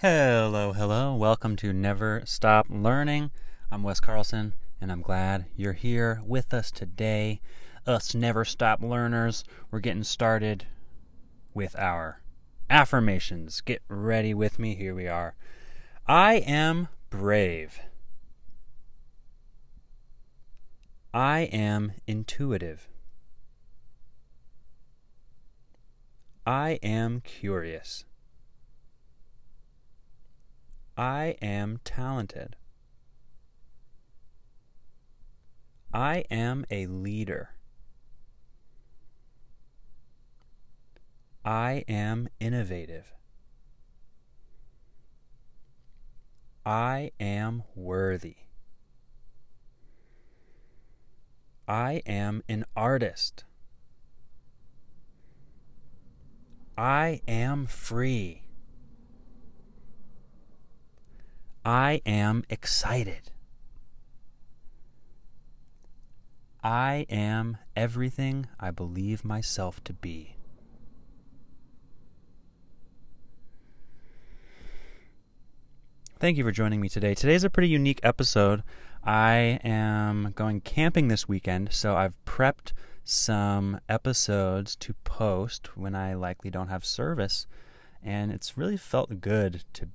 Hello, hello. Welcome to Never Stop Learning. I'm Wes Carlson, and I'm glad you're here with us today. Us Never Stop Learners. We're getting started with our affirmations. Get ready with me. Here we are. I am brave. I am intuitive. I am curious. I am talented. I am a leader. I am innovative. I am worthy. I am an artist. I am free. I am excited. I am everything I believe myself to be. Thank you for joining me today. Today's a pretty unique episode. I am going camping this weekend, so I've prepped some episodes to post when I likely don't have service, and it's really felt good to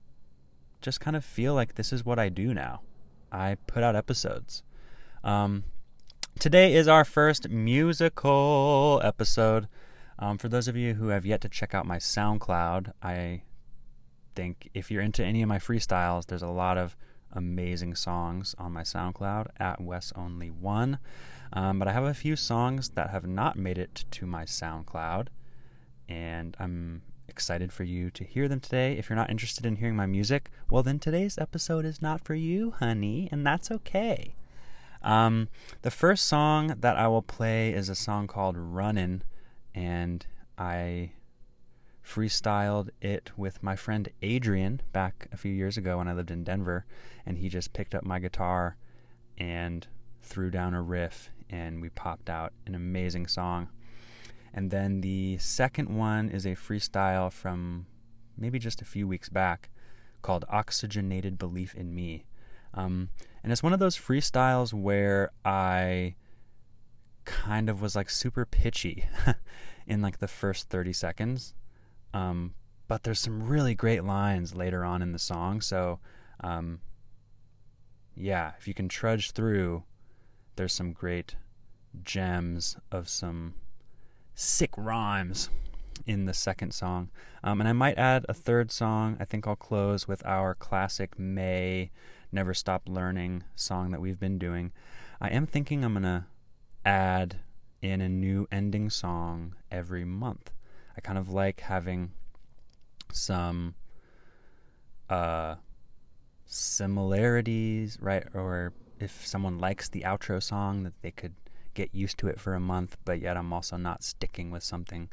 just kind of feel like this is what I do now. I put out episodes. Um, today is our first musical episode. Um, for those of you who have yet to check out my SoundCloud, I think if you're into any of my freestyles, there's a lot of amazing songs on my SoundCloud at Wes Only One. Um, but I have a few songs that have not made it to my SoundCloud, and I'm excited for you to hear them today. If you're not interested in hearing my music, well, then today's episode is not for you, honey, and that's okay. Um, the first song that I will play is a song called Runnin', and I freestyled it with my friend Adrian back a few years ago when I lived in Denver, and he just picked up my guitar and threw down a riff, and we popped out an amazing song. And then the second one is a freestyle from maybe just a few weeks back called Oxygenated Belief in Me. Um, and it's one of those freestyles where I kind of was like super pitchy in like the first 30 seconds. Um, but there's some really great lines later on in the song. So, um, yeah, if you can trudge through, there's some great gems of some sick rhymes in the second song. Um, and I might add a third song. I think I'll close with our classic May Never Stop Learning song that we've been doing. I am thinking I'm going to add in a new ending song every month. I kind of like having some uh, similarities, right? Or if someone likes the outro song, that they could get used to it for a month, but yet I'm also not sticking with something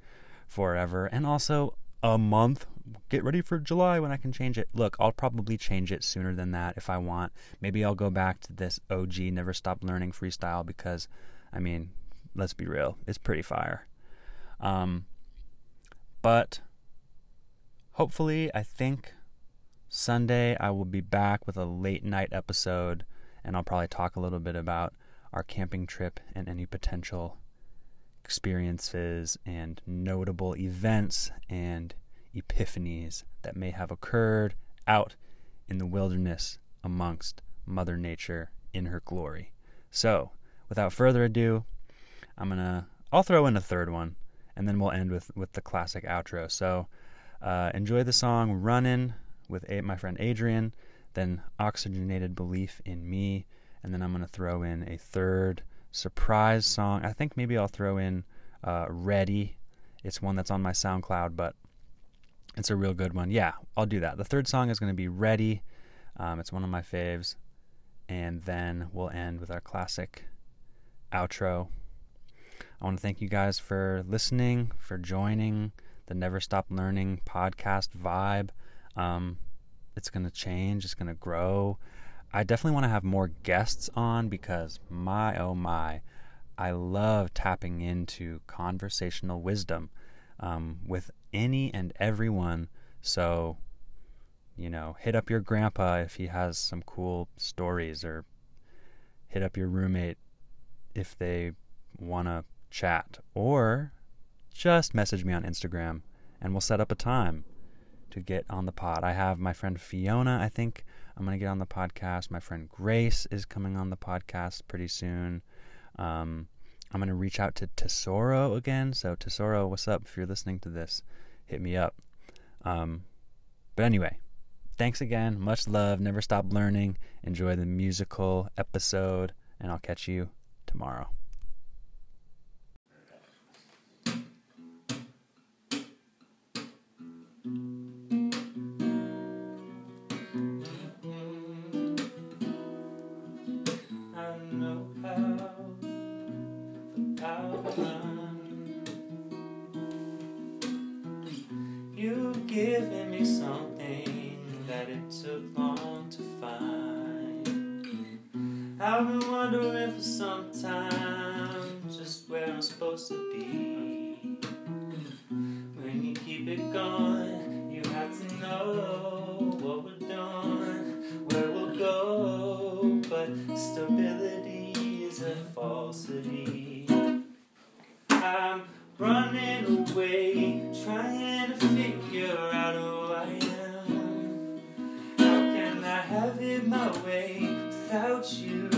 forever. And also, a month. Get ready for July when I can change it. Look, I'll probably change it sooner than that if I want. Maybe I'll go back to this OG Never Stop Learning freestyle because, I mean, let's be real, it's pretty fire. Um, but hopefully, I think Sunday I will be back with a late night episode and I'll probably talk a little bit about our camping trip and any potential experiences and notable events and epiphanies that may have occurred out in the wilderness amongst Mother Nature in her glory. So, without further ado, I'm gonna I'll throw in a third one, and then we'll end with with the classic outro. So, uh, enjoy the song "Runnin'" with a- my friend Adrian, then "Oxygenated Belief in Me," and then I'm gonna throw in a third surprise song. I think maybe I'll throw in uh, Ready. It's one that's on my SoundCloud, but it's a real good one. Yeah, I'll do that. The third song is going to be Ready. Um, it's one of my faves. And then we'll end with our classic outro. I want to thank you guys for listening, for joining the Never Stop Learning podcast vibe. Um, it's going to change, it's going to grow. I definitely want to have more guests on because my oh my, I love tapping into conversational wisdom um, with any and everyone. So you know, hit up your grandpa if he has some cool stories, or hit up your roommate if they want to chat, or just message me on Instagram and we'll set up a time to get on the pod. I have my friend Fiona, I think I'm going to get on the podcast. My friend Grace is coming on the podcast pretty soon. Um, I'm going to reach out to Tesoro again. So, Tesoro, what's up? If you're listening to this, hit me up. Um, but anyway, thanks again. Much love. Never stop learning. Enjoy the musical episode, and I'll catch you tomorrow. You've me something that it took long to find. I've been wondering for some time just where I'm supposed to be. When you keep it going, you have to know without you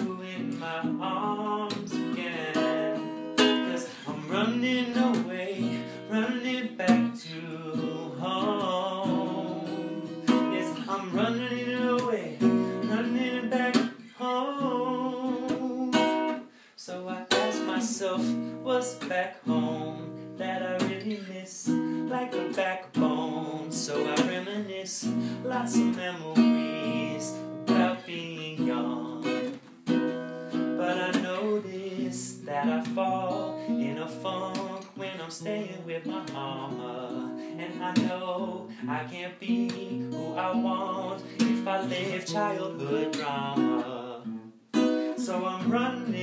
staying with my mama. And I know I can't be who I want if I live childhood drama. So I'm running,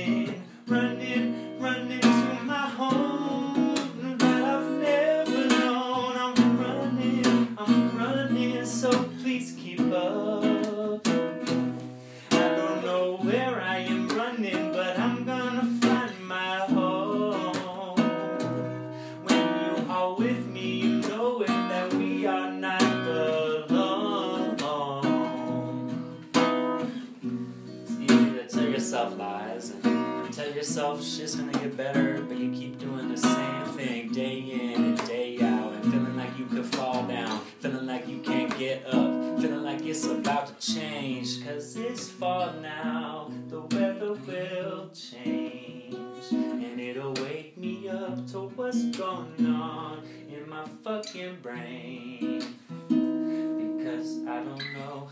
fucking brain. Because I don't know,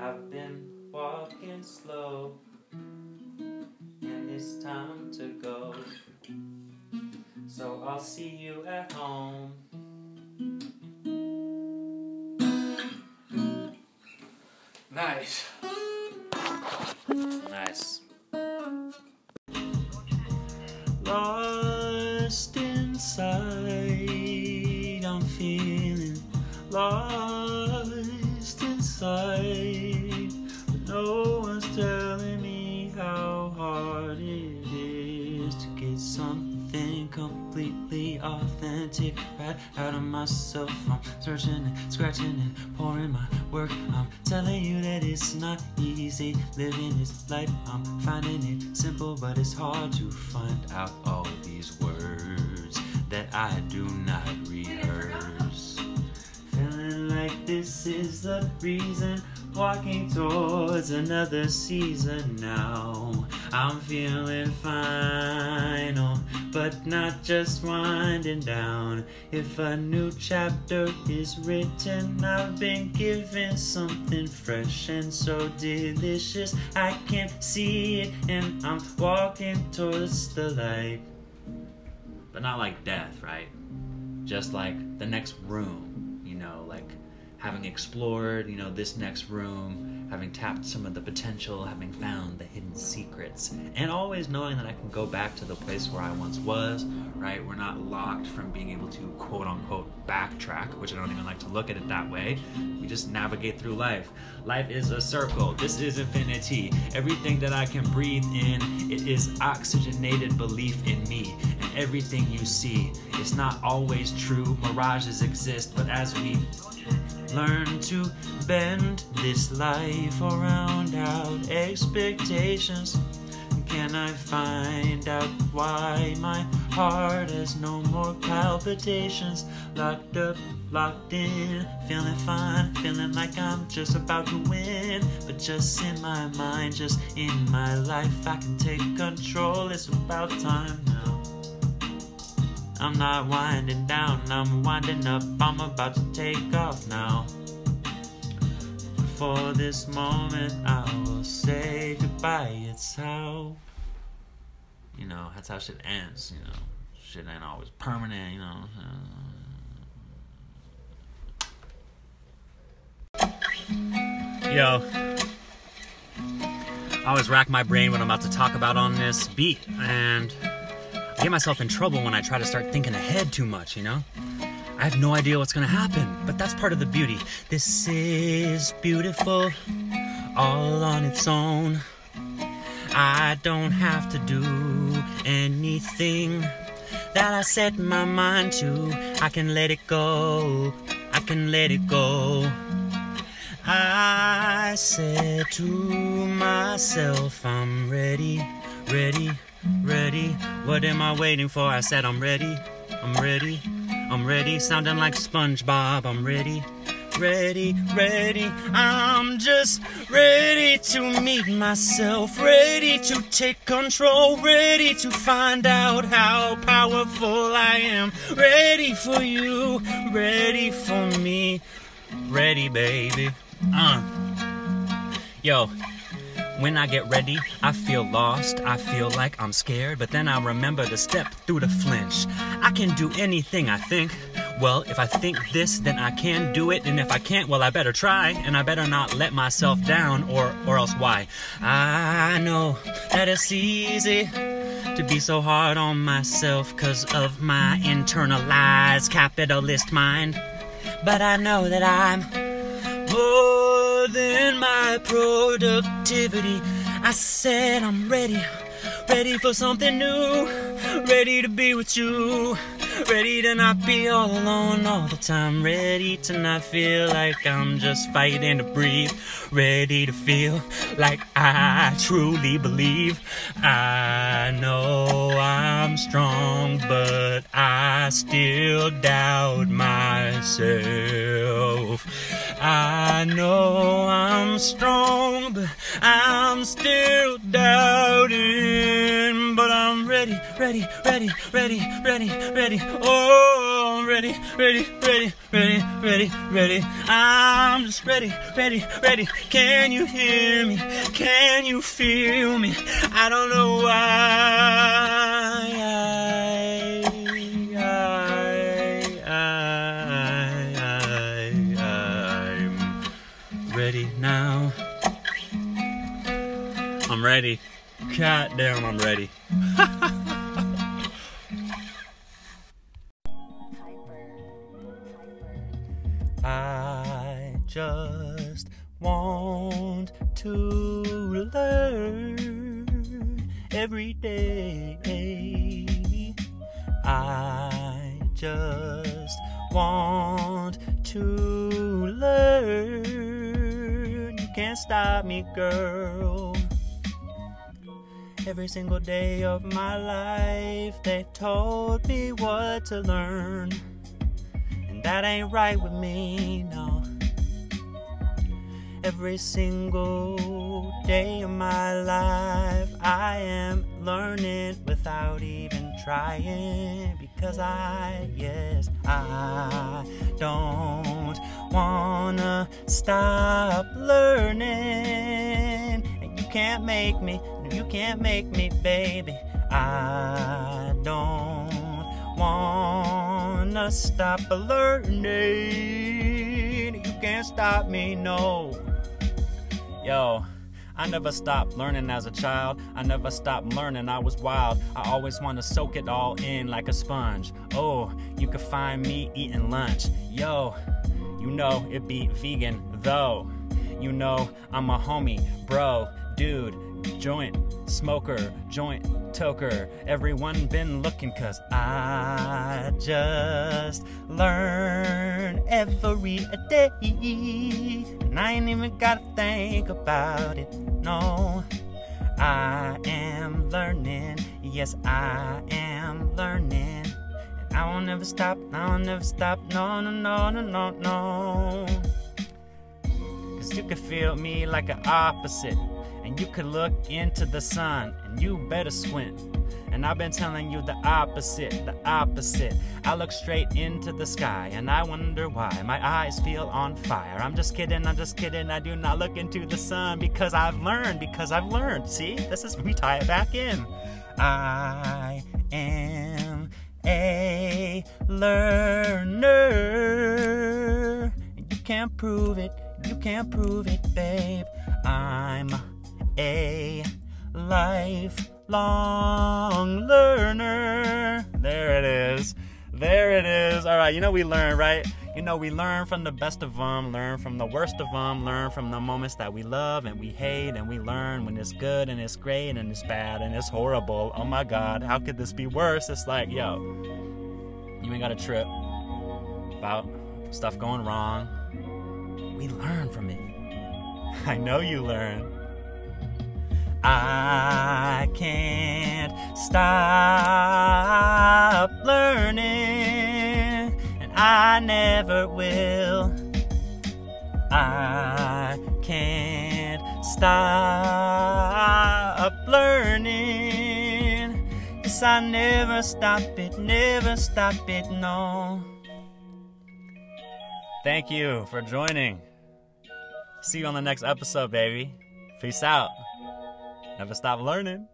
I've been walking slow and it's time to go. So I'll see you at home. Nice. Nice. Lost inside, out of myself. I'm searching and scratching and pouring my work. I'm telling you that it's not easy living this life. I'm finding it simple, but it's hard to find out all these words that I do not rehearse. Feeling like this is the reason. Walking towards another season now. I'm feeling fine, oh, but not just winding down. If a new chapter is written, I've been given something fresh and so delicious. I can see it, and I'm walking towards the light. But not like death, right? Just like the next room, having explored, you know, this next room, having tapped some of the potential, having found the hidden secrets, and always knowing that I can go back to the place where I once was, right? We're not locked from being able to quote unquote backtrack, which I don't even like to look at it that way. We just navigate through life. Life is a circle. This is infinity. Everything that I can breathe in, it is oxygenated belief in me. And everything you see, it's not always true. Mirages exist, but as we Learn to bend this life around our expectations. Can I find out why my heart has no more palpitations? Locked up, locked in, feeling fine, feeling like I'm just about to win. But just in my mind, just in my life, I can take control. It's about time now. I'm not winding down, I'm winding up. I'm about to take off now. For this moment, I will say goodbye. It's how, you know, that's how shit ends. You know, shit ain't always permanent. You know. Yo, I always rack my brain when I'm about to talk about on this beat, and I get myself in trouble when I try to start thinking ahead too much, you know? I have no idea what's gonna happen, but that's part of the beauty. This is beautiful, all on its own. I don't have to do anything that I set my mind to. I can let it go, I can let it go. I said to myself, I'm ready, ready ready. What am I waiting for? I said I'm ready. I'm ready. I'm ready. Sounding like SpongeBob. I'm ready. Ready, ready. I'm just ready to meet myself. Ready to take control. Ready to find out how powerful I am. Ready for you. Ready for me. Ready, baby. Uh. Yo, when I get ready, I feel lost. I feel like I'm scared, but then I remember to step through the flinch. I can do anything I think. Well, if I think this, then I can do it, and if I can't, well, I better try, and I better not let myself down, or, or else why? I know that it's easy to be so hard on myself because of my internalized capitalist mind. But I know that I'm than my productivity. I said I'm ready, ready for something new, ready to be with you, ready to not be all alone all the time, ready to not feel like I'm just fighting to breathe, ready to feel like I truly believe. I know I'm strong, but I still doubt myself. I know I'm strong, but I'm still doubting. But I'm ready, ready, ready, ready, ready, ready. Oh, I'm ready, ready, ready, ready, ready, ready. I'm just ready, ready, ready. Can you hear me? Can you feel me? I don't know why. I, I, now. I'm ready. God damn, I'm ready. girl. Every single day of my life, they told me what to learn. And that ain't right with me, no. Every single day of my life, I am learning without even trying. Because I, yes, I don't wanna stop learning. And you can't make me, you can't make me, baby. I don't wanna stop learning. You can't stop me, no. Yo. I never stopped learning as a child. I never stopped learning, I was wild. I always want to soak it all in like a sponge. Oh, you can find me eating lunch. Yo, you know it be vegan though. You know I'm a homie, bro, dude, joint smoker, joint toker. Everyone been looking cause I just learn every day. And I ain't even gotta think about it. No, I am learning. Yes, I am learning. I won't never stop. I won't never stop. No, no, no, no, no, no. Cause you can feel me like an opposite. And you could look into the sun and you better squint. And I've been telling you the opposite, the opposite. I look straight into the sky and I wonder why my eyes feel on fire. I'm just kidding, I'm just kidding. I do not look into the sun because I've learned, because I've learned. See, this is, we tie it back in. I am a learner. You can't prove it, you can't prove it, babe. I'm a lifelong learner. There it is. There it is. All right, you know we learn, right? You know we learn from the best of them, learn from the worst of them, learn from the moments that we love and we hate, and we learn when it's good and it's great and it's bad and it's horrible. Oh my God, how could this be worse? It's like, yo, you ain't got a trip about stuff going wrong. We learn from it. I know you learn. I can't stop learning, I never will. I can't stop learning. Yes, I never stop it, never stop it, no. Thank you for joining. See you on the next episode, baby. Peace out. Never stop learning.